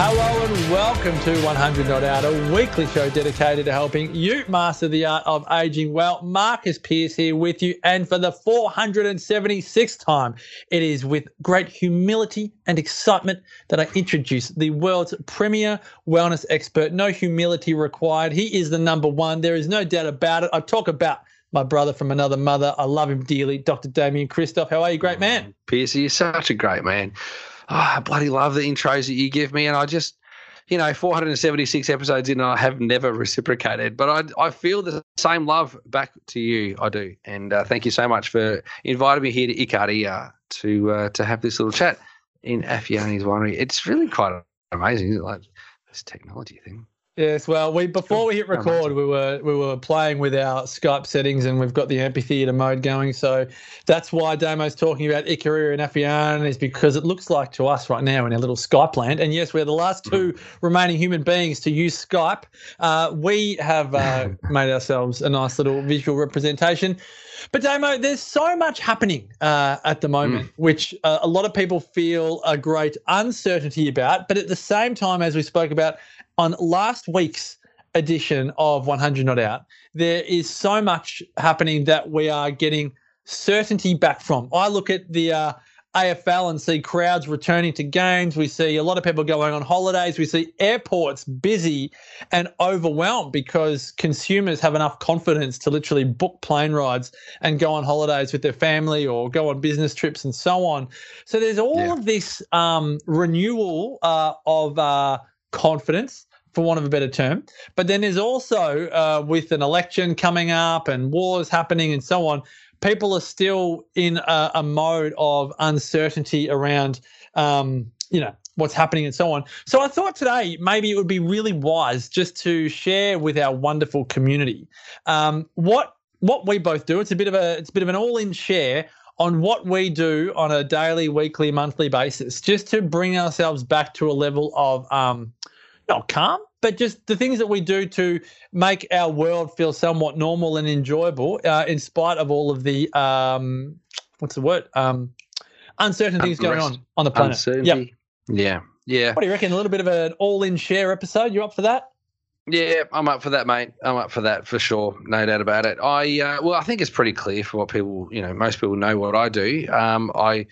Hello and welcome to 100 Not Out, a weekly show dedicated to helping you master the art of aging well. Marcus Pearce here with you, and for the 476th time, it is with great humility and excitement that I introduce the world's premier wellness expert. No humility required. He is the number one. There is no doubt about it. I talk about my brother from another mother. I love him dearly, Dr. Damian Kristof. How are you, great man? Pearce, you're such a great man oh, I bloody love the intros that you give me, and I just, you know, 476 episodes in, I have never reciprocated, but I I feel the same love back to you. I do, and uh, thank you so much for inviting me here to Ikaria to uh, to have this little chat in Afianes winery. It's really quite amazing, isn't it? Like this technology thing. Yes, well, we before we hit record, we were we were playing with our Skype settings, and we've got the amphitheater mode going. So that's why Damo's talking about Ikaria and Afianes because it looks like to us right now in our little Skype land. And yes, we're the last two remaining human beings to use Skype. Uh, we have uh, made ourselves a nice little visual representation. But Damo, there's so much happening uh, at the moment, mm. which uh, a lot of people feel a great uncertainty about. But at the same time, as we spoke about on last week's edition of 100 Not Out, there is so much happening that we are getting certainty back from. I look at the uh, AFL and see crowds returning to games. We see a lot of people going on holidays. We see airports busy and overwhelmed because consumers have enough confidence to literally book plane rides and go on holidays with their family or go on business trips and so on. So there's all yeah. of this um, renewal uh, of uh, confidence for want of a better term. But then there's also, uh, with an election coming up and wars happening and so on, people are still in a, a mode of uncertainty around, um, you know, what's happening and so on. So I thought today maybe it would be really wise just to share with our wonderful community um, what what we both do. It's a bit of a it's a bit of an all-in share on what we do on a daily, weekly, monthly basis, just to bring ourselves back to a level of um, not calm, but just the things that we do to make our world feel somewhat normal and enjoyable, uh, in spite of all of the um, what's the word um, uncertain things going on on the planet. Uncertainty. Yep. Yeah, yeah. What do you reckon? A little bit of an all-in share episode. You up for that? Yeah, I'm up for that, mate. I'm up for that for sure, no doubt about it. I uh, well, I think it's pretty clear for what people, you know, most people know what I do. Um, I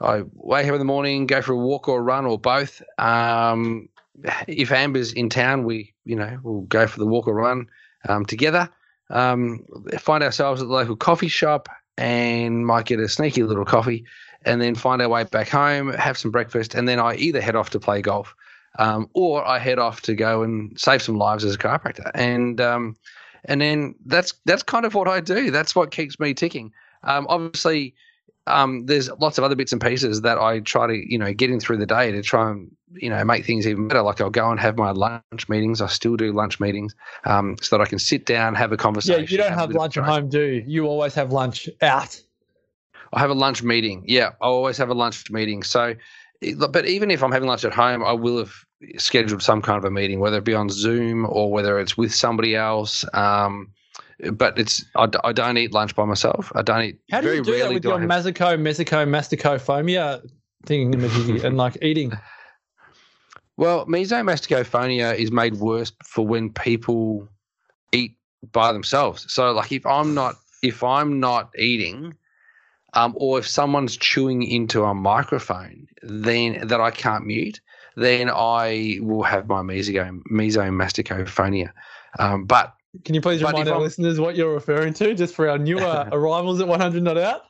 I wake up in the morning, go for a walk or a run or both. Um, if Amber's in town, we you know we'll go for the walk or run um, together. Um, find ourselves at the local coffee shop and might get a sneaky little coffee, and then find our way back home, have some breakfast, and then I either head off to play golf, um, or I head off to go and save some lives as a chiropractor, and um, and then that's that's kind of what I do. That's what keeps me ticking. Um, obviously, um, there's lots of other bits and pieces that I try to, you know, get in through the day to try and, you know, make things even better. Like I'll go and have my lunch meetings. I still do lunch meetings um, so that I can sit down, have a conversation. Yeah, you don't have, have lunch at home, do you? You always have lunch out. I have a lunch meeting. Yeah, I always have a lunch meeting. So, but even if I'm having lunch at home, I will have scheduled some kind of a meeting, whether it be on Zoom or whether it's with somebody else. Um, but it's I, I don't eat lunch by myself. I don't eat. How do you do that with your have... Mazico, Mesico, masticophobia thing and like eating? Well, mesomasticophonia is made worse for when people eat by themselves. So, like, if I'm not if I'm not eating, um, or if someone's chewing into a microphone, then that I can't mute, then I will have my meso. Um, but can you please remind our I'm, listeners what you're referring to, just for our newer arrivals at 100 Not Out?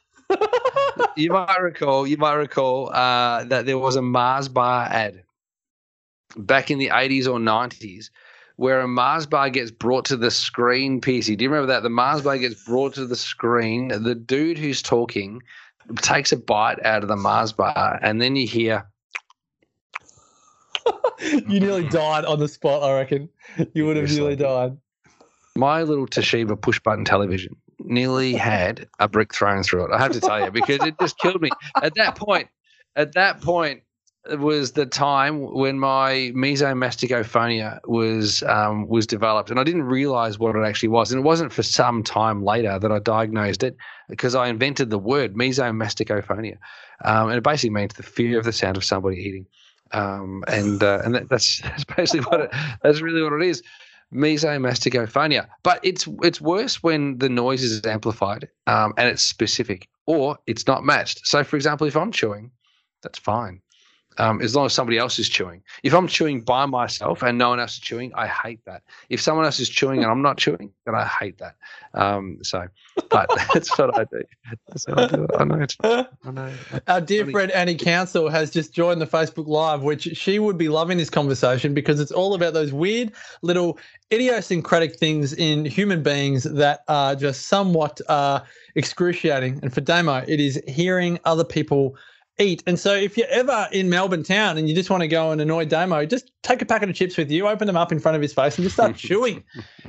you might recall, you might recall uh, that there was a Mars bar ad back in the 80s or 90s where a Mars bar gets brought to the screen, PC. Do you remember that? The Mars bar gets brought to the screen. The dude who's talking takes a bite out of the Mars bar, and then you hear. you nearly died on the spot, I reckon. You would have nearly died my little Toshiba push button television. nearly had a brick thrown through it. I have to tell you because it just killed me. At that point, at that point was the time when my mesomasticophonia was um, was developed, and I didn't realize what it actually was. And it wasn't for some time later that I diagnosed it because I invented the word mesomasticophonia, um, and it basically means the fear of the sound of somebody eating. Um, and uh, and that, that's that's basically what it, that's really what it is mesomasticophonia. But it's it's worse when the noise is amplified um, and it's specific or it's not matched. So, for example, if I'm chewing, that's fine um, as long as somebody else is chewing. If I'm chewing by myself and no one else is chewing, I hate that. If someone else is chewing and I'm not chewing, then I hate that. Um, so, but that's what I do. That's what I do. I know. I know. Our dear friend Annie Council has just joined the Facebook Live, which she would be loving this conversation because it's all about those weird little idiosyncratic things in human beings that are just somewhat uh, excruciating. And for Damo, it is hearing other people eat. And so if you're ever in Melbourne town and you just want to go and annoy Damo, just take a packet of chips with you, open them up in front of his face, and just start chewing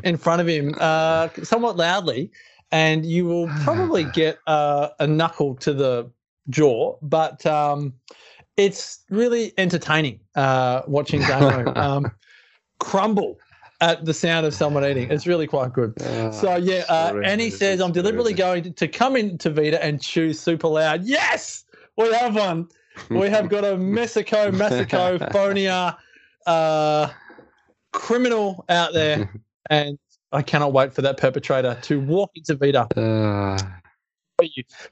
in front of him uh, somewhat loudly. And you will probably get uh, a knuckle to the jaw, but um, it's really entertaining uh, watching Damo um, crumble at the sound of someone eating. It's really quite good. Uh, so yeah, uh, Annie says I'm deliberately going to come into Vita and chew super loud. Yes, we have one. We have got a Mexico, Mexico, Phonia uh, criminal out there. And I cannot wait for that perpetrator to walk into Vita. Uh.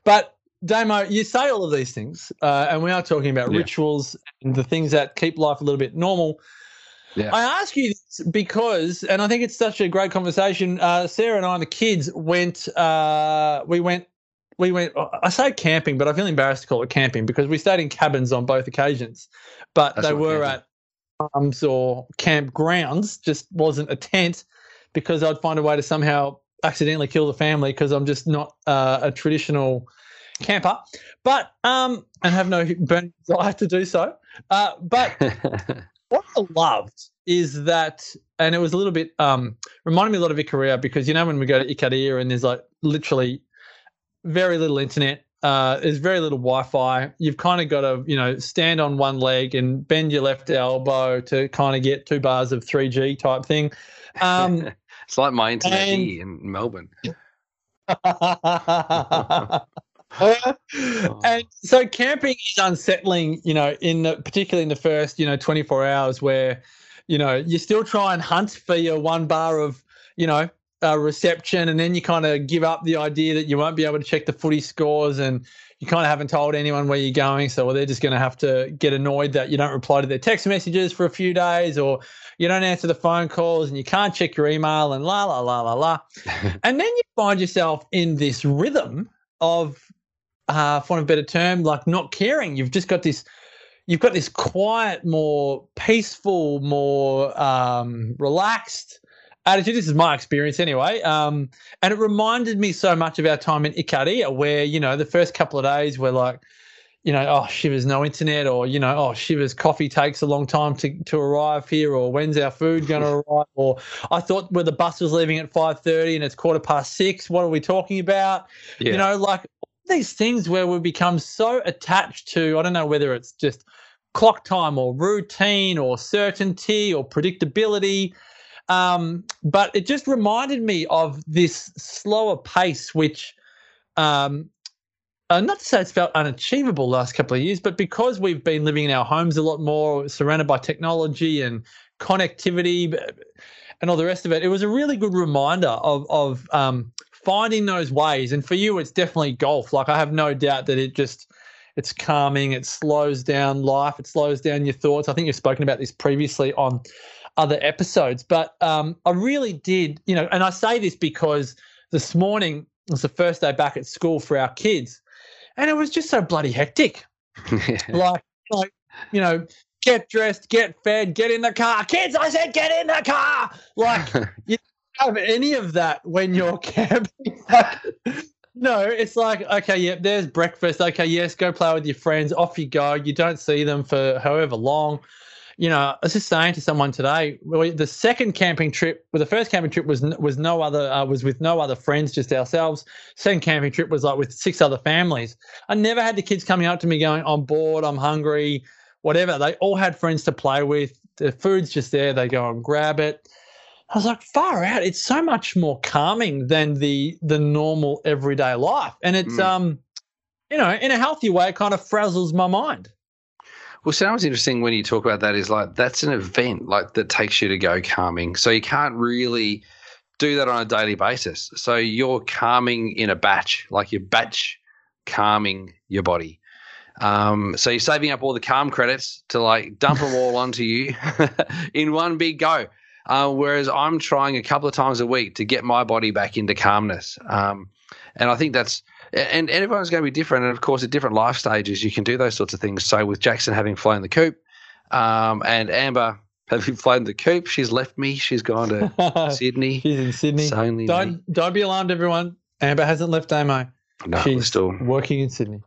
But Damo, you say all of these things, uh, and we are talking about yeah. rituals and the things that keep life a little bit normal. Yeah. I ask you this because, and I think it's such a great conversation. Uh, Sarah and I and the kids went. Uh, we went we went. I say camping, but I feel embarrassed to call it camping because we stayed in cabins on both occasions, but That's they were camping. at farms or campgrounds. Just wasn't a tent because I'd find a way to somehow accidentally kill the family because I'm just not uh, a traditional camper, but um, and have no burning desire to do so. Uh, but what I loved is that, and it was a little bit um, reminded me a lot of Ikaria because you know when we go to Ikaria and there's like literally very little internet. Uh, there's very little Wi-Fi. You've kind of got to, you know, stand on one leg and bend your left elbow to kind of get two bars of 3G type thing. Um, it's like my internet and, here in Melbourne. and so camping is unsettling, you know, in the, particularly in the first, you know, 24 hours where, you know, you still try and hunt for your one bar of, you know, uh, reception, and then you kind of give up the idea that you won't be able to check the footy scores, and you kind of haven't told anyone where you're going, so well, they're just going to have to get annoyed that you don't reply to their text messages for a few days, or you don't answer the phone calls, and you can't check your email, and la la la la la, and then you find yourself in this rhythm of, uh, for want of a better term, like not caring. You've just got this you've got this quiet, more peaceful, more um, relaxed attitude. This is my experience anyway. Um, and it reminded me so much of our time in Ikaria, where, you know, the first couple of days we're like, you know, oh, Shivers, no internet, or, you know, oh, Shivers, coffee takes a long time to, to arrive here, or when's our food going to arrive? Or I thought where the bus was leaving at 5.30 and it's quarter past six. What are we talking about? Yeah. You know, like these things where we become so attached to, I don't know whether it's just clock time or routine or certainty or predictability um, but it just reminded me of this slower pace, which, um, uh, not to say it's felt unachievable last couple of years, but because we've been living in our homes a lot more, surrounded by technology and connectivity and all the rest of it, it was a really good reminder of of um, finding those ways. And for you, it's definitely golf. Like I have no doubt that it just it's calming, it slows down life, it slows down your thoughts. I think you've spoken about this previously on other episodes. But um, I really did, you know, and I say this because this morning was the first day back at school for our kids, and it was just so bloody hectic. like, like, you know, get dressed, get fed, get in the car. Kids, I said, get in the car. Like, you don't have any of that when you're camping. no, it's like, okay, yeah, there's breakfast. Okay, yes, go play with your friends. Off you go. You don't see them for however long you know, I was just saying to someone today, the second camping trip, well, the first camping trip was was no other uh, was with no other friends, just ourselves. Second camping trip was like with six other families. I never had the kids coming up to me going, "I'm bored, I'm hungry, whatever." They all had friends to play with. The food's just there. They go and grab it. I was like, far out. It's so much more calming than the the normal everyday life, and it's Mm. um, you know, in a healthy way, it kind of frazzles my mind. Well, sounds interesting when you talk about that is like that's an event like that takes you to go calming. So you can't really do that on a daily basis. So you're calming in a batch, like you're batch calming your body. Um, so you're saving up all the calm credits to like dump them all onto you in one big go. Uh, whereas I'm trying a couple of times a week to get my body back into calmness. Um, and I think that's and, and everyone's going to be different. And of course, at different life stages, you can do those sorts of things. So with Jackson having flown the coop, um, and Amber having flown the coop, she's left me. She's gone to Sydney. She's in Sydney. Only me. Don't don't be alarmed, everyone. Amber hasn't left Damo. No, we're she's still working in Sydney.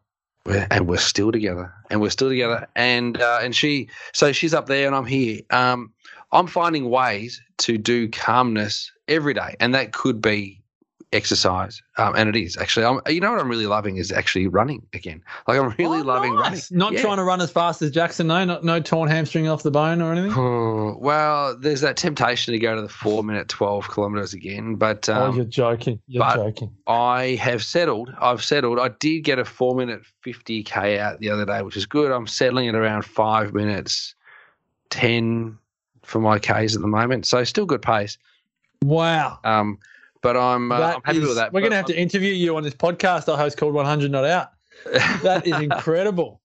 we're, and we're still together, and we're still together. And uh, and she, so she's up there, and I'm here. Um, I'm finding ways to do calmness every day, and that could be exercise, um, and it is actually. I'm, you know what I'm really loving is actually running again. Like I'm really Oh, loving running. Not Yeah. trying to run as fast as Jackson, no. Not, no torn hamstring off the bone or anything. Oh, well, there's that temptation to go to the four minute, 12 kilometers again. But oh, um, you're joking. You're joking. I have settled. I've settled. I did get a four minute 50K out the other day, which is good. I'm settling at around five minutes 10 for my Ks at the moment. So still good pace. Wow. Um, but I'm, uh, I'm happy is- with that. We're going to have to interview you on this podcast I host called 100 Not Out. That is incredible.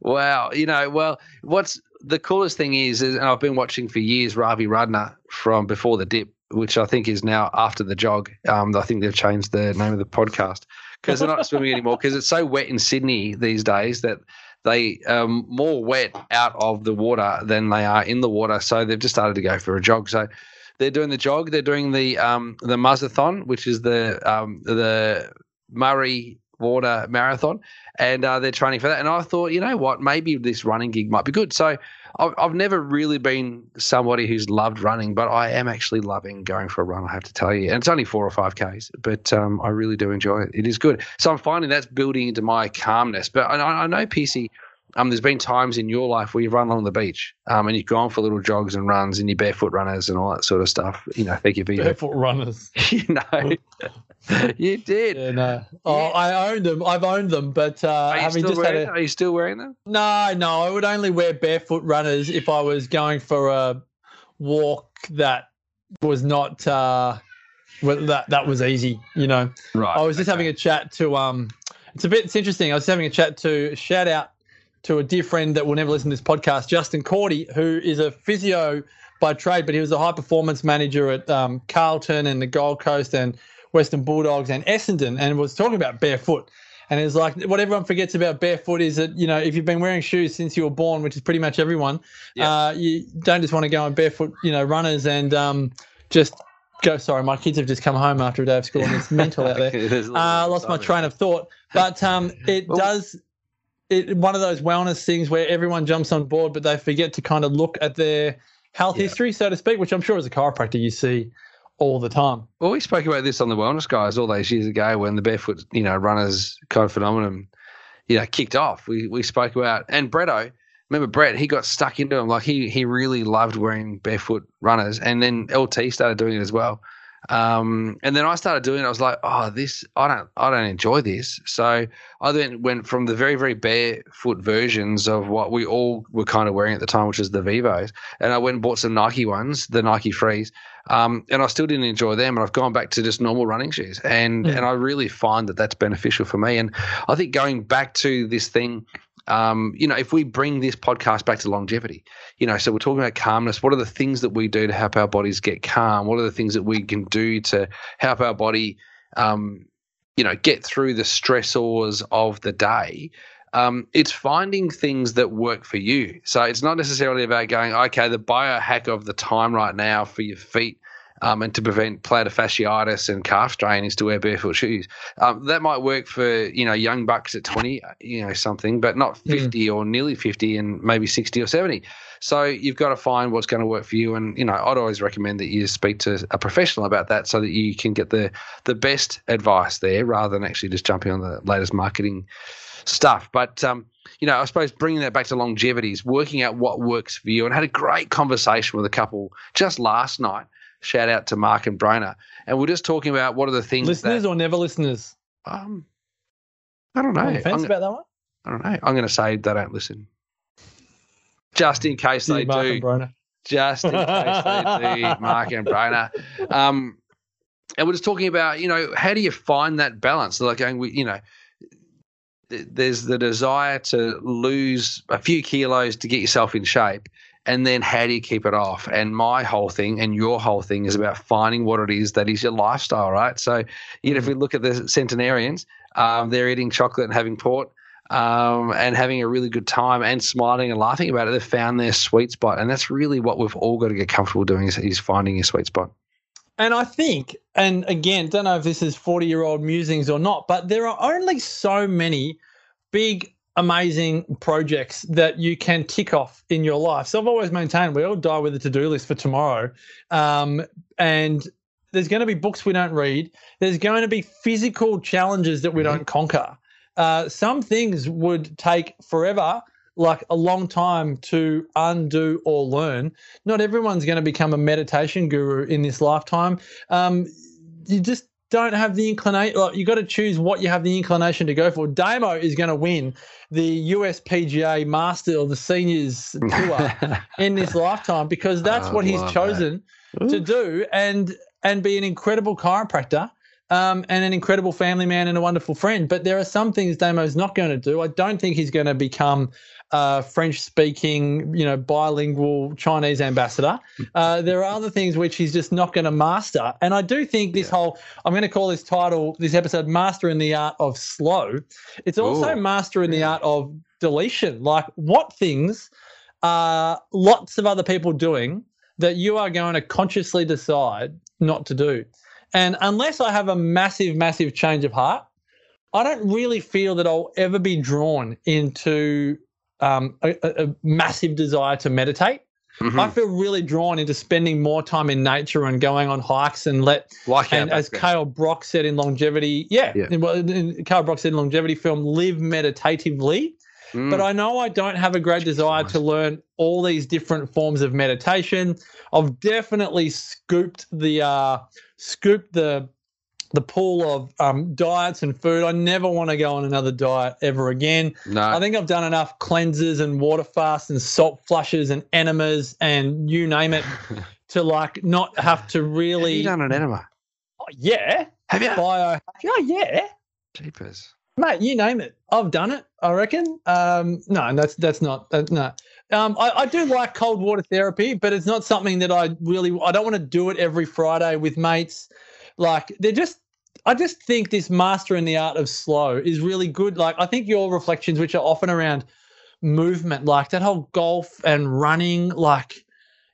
wow. You know, well, what's the coolest thing is, is and I've been watching for years Ravi Rudner from Before the Dip, which I think is now After the Jog. Um, I think they've changed the name of the podcast because they're not swimming anymore because it's so wet in Sydney these days that they um more wet out of the water than they are in the water. So they've just started to go for a jog. So they're doing the jog. They're doing the um the Muzzathon, which is the um the Murray Water Marathon, and uh, they're training for that. And I thought, you know what, maybe this running gig might be good. So I've, I've never really been somebody who's loved running, but I am actually loving going for a run. I have to tell you, and it's only four or five k's, but um, I really do enjoy it. It is good. So I'm finding that's building into my calmness. But I, I know, PC. Um, there's been times in your life where you've run along the beach, um, and you've gone for little jogs and runs, and your barefoot runners and all that sort of stuff. You know, thank you for your, Barefoot runners. you know, you did. Yeah, no. Oh, I owned them. I've owned them, but uh, Are you, having still just had wearing, a are you still wearing them? no, no, I would only wear barefoot runners if I was going for a walk that was not uh, well, that that was easy. You know, Right. I was just having a chat to um. It's a bit. It's interesting. I was having a chat to shout out to a dear friend that will never listen to this podcast, Justin Cordy, who is a physio by trade, but he was a high performance manager at um, Carlton and the Gold Coast and Western Bulldogs and Essendon, and was talking about barefoot. And it's like what everyone forgets about barefoot is that you know if you've been wearing shoes since you were born, which is pretty much everyone, Yeah. uh, you don't just want to go on barefoot, you know, runners and um, just go. Sorry, my kids have just come home after a day of school, and it's mental out there. There's a little Uh, bit lost my train of thought, but um, it Well- does. It one of those wellness things where everyone jumps on board, but they forget to kind of look at their health Yeah. history, so to speak, which I'm sure as a chiropractor you see all the time. Well, we spoke about this on the Wellness Guys all those years ago when the barefoot, you know, runners kind of phenomenon, you know, kicked off. We we spoke about and Bretto. Remember Brett? He got stuck into them. Like he he really loved wearing barefoot runners, and then LT started doing it as well. Um, and then I started doing it. I was like, oh, this I don't I don't enjoy this. So I then went from the very very barefoot versions of what we all were kind of wearing at the time, which is the Vivos, and I went and bought some Nike ones, the Nike Frees. Um, and I still didn't enjoy them, and I've gone back to just normal running shoes, and Mm. and I really find that that's beneficial for me. And I think going back to this thing, um, you know, if we bring this podcast back to longevity, you know, so we're talking about calmness. What are the things that we do to help our bodies get calm? What are the things that we can do to help our body, um, you know, get through the stressors of the day? Um, it's finding things that work for you. So it's not necessarily about going, okay, the biohack of the time right now for your feet um, and to prevent plantar fasciitis and calf strain is to wear barefoot shoes. Um, that might work for you know young bucks at 20, you know something, but not 50 mm. or nearly 50 and maybe 60 or 70. So you've got to find what's going to work for you. And you know, I'd always recommend that you speak to a professional about that so that you can get the the best advice there rather than actually just jumping on the latest marketing stuff. But um, you know, I suppose bringing that back to longevity is working out what works for you. And I had a great conversation with a couple just last night. Shout out to Mark and Brona. And we're just talking about what are the things listeners that, or never listeners. Um, I don't know. I'm about that one. I don't know. I'm going to say they don't listen, just in case they Mark do. Just in case they do, Mark and Brona. Um, and we're just talking about, you know, how do you find that balance? Like going, we, you know, there's the desire to lose a few kilos to get yourself in shape and then how do you keep it off? And my whole thing and your whole thing is about finding what it is that is your lifestyle right? So you know if we look at the centenarians um, they're eating chocolate and having port um, and having a really good time and smiling and laughing about it they've found their sweet spot. And that's really what we've all got to get comfortable doing is, is finding your sweet spot. And I think, and again, don't know if this is 40 year old musings or not, but there are only so many big, amazing projects that you can tick off in your life. So I've always maintained we all die with a to do list for tomorrow. Um, and there's going to be books we don't read, there's going to be physical challenges that we mm-hmm. don't conquer. Uh, some things would take forever like a long time to undo or learn. Not everyone's going to become a meditation guru in this lifetime. Um, you just don't have the inclination. Like, you got to choose what you have the inclination to go for. Damo is going to win the USPGA Master or the Seniors Tour in this lifetime because that's oh, what he's chosen to do, and and be an incredible chiropractor um, and an incredible family man and a wonderful friend. But there are some things Damo's not going to do. I don't think he's going to become a French speaking, you know, bilingual Chinese ambassador. Uh, there are other things which he's just not going to master. And I do think this yeah. whole, I'm going to call this title, this episode, Master in the Art of Slow. It's also Ooh. Master in the Art of Deletion. Like, what things are lots of other people doing that you are going to consciously decide not to do? And unless I have a massive, massive change of heart, I don't really feel that I'll ever be drawn into um, a, a, massive desire to meditate. Mm-hmm. I feel really drawn into spending more time in nature and going on hikes and let, like and as Kale Brock said in longevity, yeah, yeah. In, Kale Brock said in longevity film, live meditatively. Mm. But I know I don't have a great desire to learn all these different forms of meditation. I've definitely scooped the uh, scooped the the pool of um, diets and food. I never want to go on another diet ever again. No. I think I've done enough cleanses and water fasts and salt flushes and enemas and you name it to like not have to really. Have you done an enema? Oh, yeah. Have you? Bio. Oh, yeah. Jeepers. Mate, you name it. I've done it. I reckon. Um, no, that's that's not that, no. Um, I, I, do like cold water therapy, but it's not something that I really. I don't want to do it every Friday with mates. Like they're just. I just think this master in the art of slow is really good. Like I think your reflections, which are often around movement, like that whole golf and running, like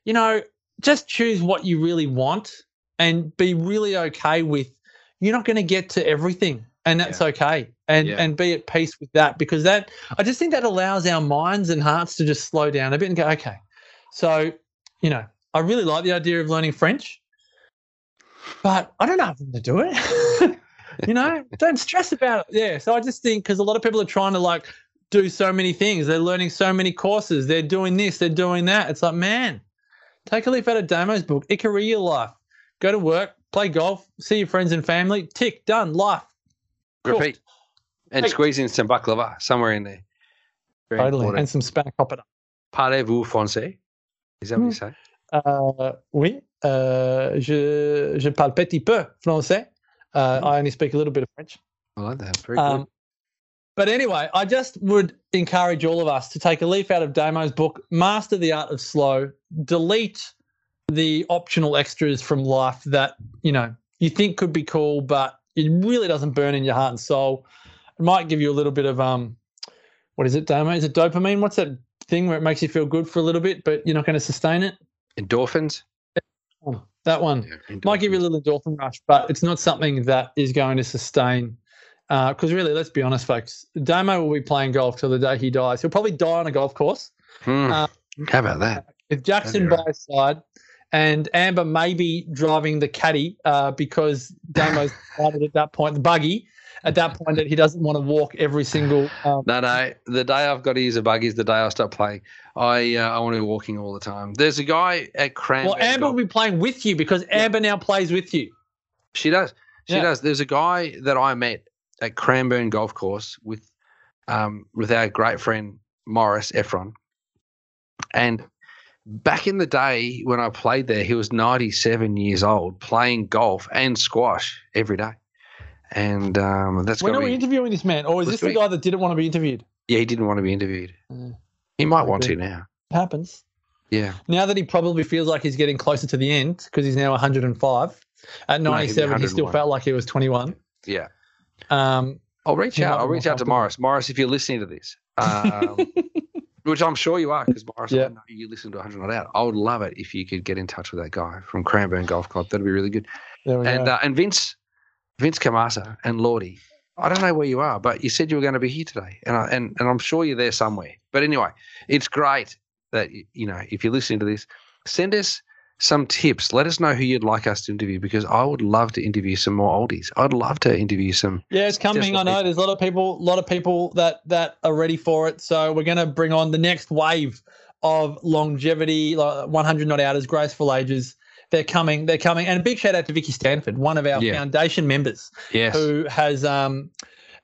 you know, just choose what you really want and be really okay with. You're not going to get to everything and that's yeah. okay and yeah. and be at peace with that because that i just think that allows our minds and hearts to just slow down a bit and go okay so you know i really like the idea of learning french but i don't have them to do it you know don't stress about it yeah so i just think because a lot of people are trying to like do so many things they're learning so many courses they're doing this they're doing that it's like man take a leaf out of damo's book Ikaria your life go to work play golf see your friends and family tick done life Repeat. And hey. squeeze in some baklava somewhere in there. Very totally. Important. And some spanakopita. Parlez-vous français? Is that what you hmm. say? Uh, oui. Uh, je, je parle petit peu français. Uh, mm. I only speak a little bit of French. I like that. Very um, good. But anyway, I just would encourage all of us to take a leaf out of Damo's book, Master the Art of Slow, delete the optional extras from life that, you know, you think could be cool, but it really doesn't burn in your heart and soul. It might give you a little bit of um, what is it, Damo? Is it dopamine? What's that thing where it makes you feel good for a little bit, but you're not going to sustain it? Endorphins. That one Yeah, might give you a little endorphin rush, but it's not something that is going to sustain. Because really, let's be honest, folks. Damo will be playing golf till the day he dies. He'll probably die on a golf course Hmm. uh, How about that? with Jackson That'd by his side, and Amber maybe driving the caddy uh, because Damo's decided at that point the buggy. At that point, that he doesn't want to walk every single. Um, No, no. The day I've got to use a buggy is the day I stop playing. I uh, I want to be walking all the time. There's a guy at Cranbourne. well, Amber will be playing with you because Amber now plays with you. She does. She Yeah. does. There's a guy that I met at Cranbourne Golf Course with um with our great friend Morris Efron. And back in the day when I played there, he was 97 years old playing golf and squash every day. And um, that's When are we interviewing this man, or is This this the guy that didn't want to be interviewed? yeah, he didn't want to be interviewed. He might want to now. It happens. Yeah. Now that he probably feels like he's getting closer to the end because he's now 105. At No, he'd 97, he still felt like he was 21. Yeah. Um, I'll reach out. I'll reach out to. Morris. Morris, if you're listening to this, um, which I'm sure you are, because Morris, Yeah. I know you listen to 100 Not Out. I would love it if you could get in touch with that guy from Cranbourne Golf Club. That'd be really good. there we And go. uh, and Vince, Vince Camasa and Lordy. I don't know where you are, but you said you were going to be here today, and I, and and I'm sure you're there somewhere. But anyway, it's great that you know if you're listening to this, send us some tips. Let us know who you'd like us to interview because I would love to interview some more oldies. I'd love to interview some. yeah, it's coming. I know it. there's a lot of people, a lot of people that that are ready for it. So we're going to bring on the next wave of longevity, like 100 not outers, graceful ages. They're coming. They're coming. And a big shout out to Vicky Stanford, one of our Yeah. foundation members. Yes. who has um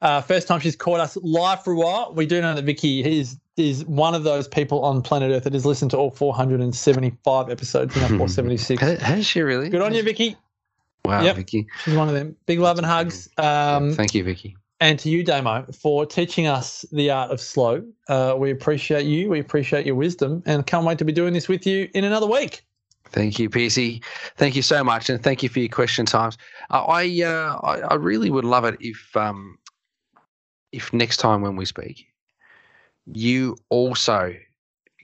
uh, first time she's caught us live for a while. We do know that Vicky is is one of those people on planet Earth that has listened to all 475 episodes, now 476. Has she really? Good on you, Vicky. Wow, Yep. Vicky. She's one of them. Big love and hugs. Um, Thank you, Vicky. and to you, Damo, for teaching us the art of slow. Uh, we appreciate you. We appreciate your wisdom, and can't wait to be doing this with you in another week. Thank you, PC. Thank you so much, and thank you for your question times. I, uh, I I really would love it if um if next time when we speak, you also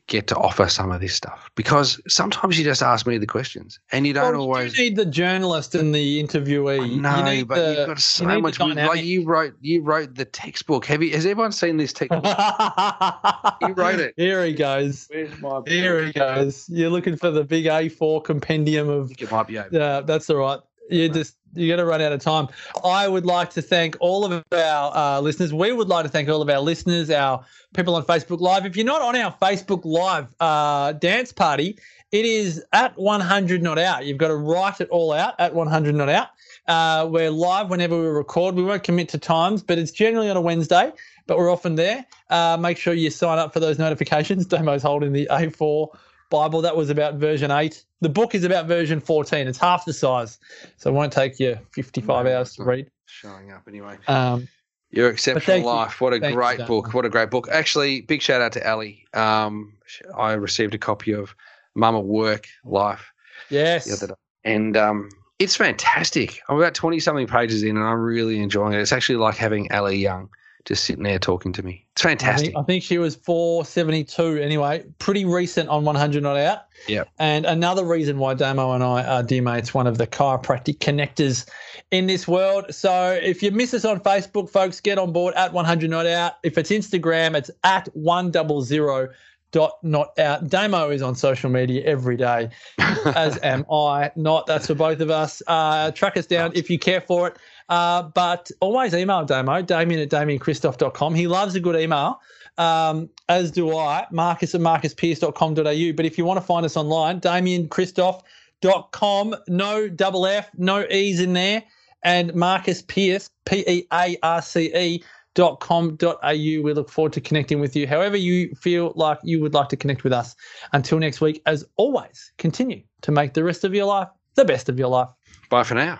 get to offer some of this stuff because sometimes you just ask me the questions and you don't Well, always. You do need the journalist and the interviewee. You but the, you've got so you much. Like you wrote, you wrote the textbook. Have you? Has everyone seen this textbook? You wrote it. Here he goes. Where's my? Here he goes. You're looking for the big A4 compendium of. it might be. Yeah, that's all right. You just you're going to run out of time. I would like to thank all of our uh, listeners. We would like to thank all of our listeners, our people on Facebook Live. If you're not on our Facebook Live uh, dance party, it is at 100 not out. You've got to write it all out at 100 not out. Uh, we're live whenever we record. We won't commit to times, but it's generally on a Wednesday. But we're often there. Uh, make sure you sign up for those notifications. Damo's holding the A4 Bible. That was about version 8. The book is about version 14. It's half the size. So it won't take you 55 No, hours to read. Showing up anyway. Um, Your thank exceptional you. life. What a Thank great Dan. book. What a great book. Actually, big shout out to Ali. Um, I received a copy of Mama Work Life yes. the other day, and um, it's fantastic. I'm about twenty something pages in, and I'm really enjoying it. It's actually like having Ali Young just sitting there talking to me. It's I fantastic. think, I think she was 472 anyway, pretty recent on 100 Not Out. Yeah. And another reason why Damo and I are dear mates, one of the chiropractic connectors in this world. So if you miss us on Facebook, folks, get on board at 100 Not Out. If it's Instagram, it's at 100 dot not out. Damo is on social media every day, as am I. Not that's for both of us. Uh, track us down if you care for it. Uh, but always email Damo, Damian at DamianKristof.com. He loves a good email, um, as do I, Marcus at marcuspearce.com.au. But if you want to find us online, DamianKristof.com, no double F, no E's in there, and Marcus Pearce, P E A R C E dot com dot au. We look forward to connecting with you. However, you feel like you would like to connect with us. Until next week, as always, continue to make the rest of your life the best of your life. Bye for now.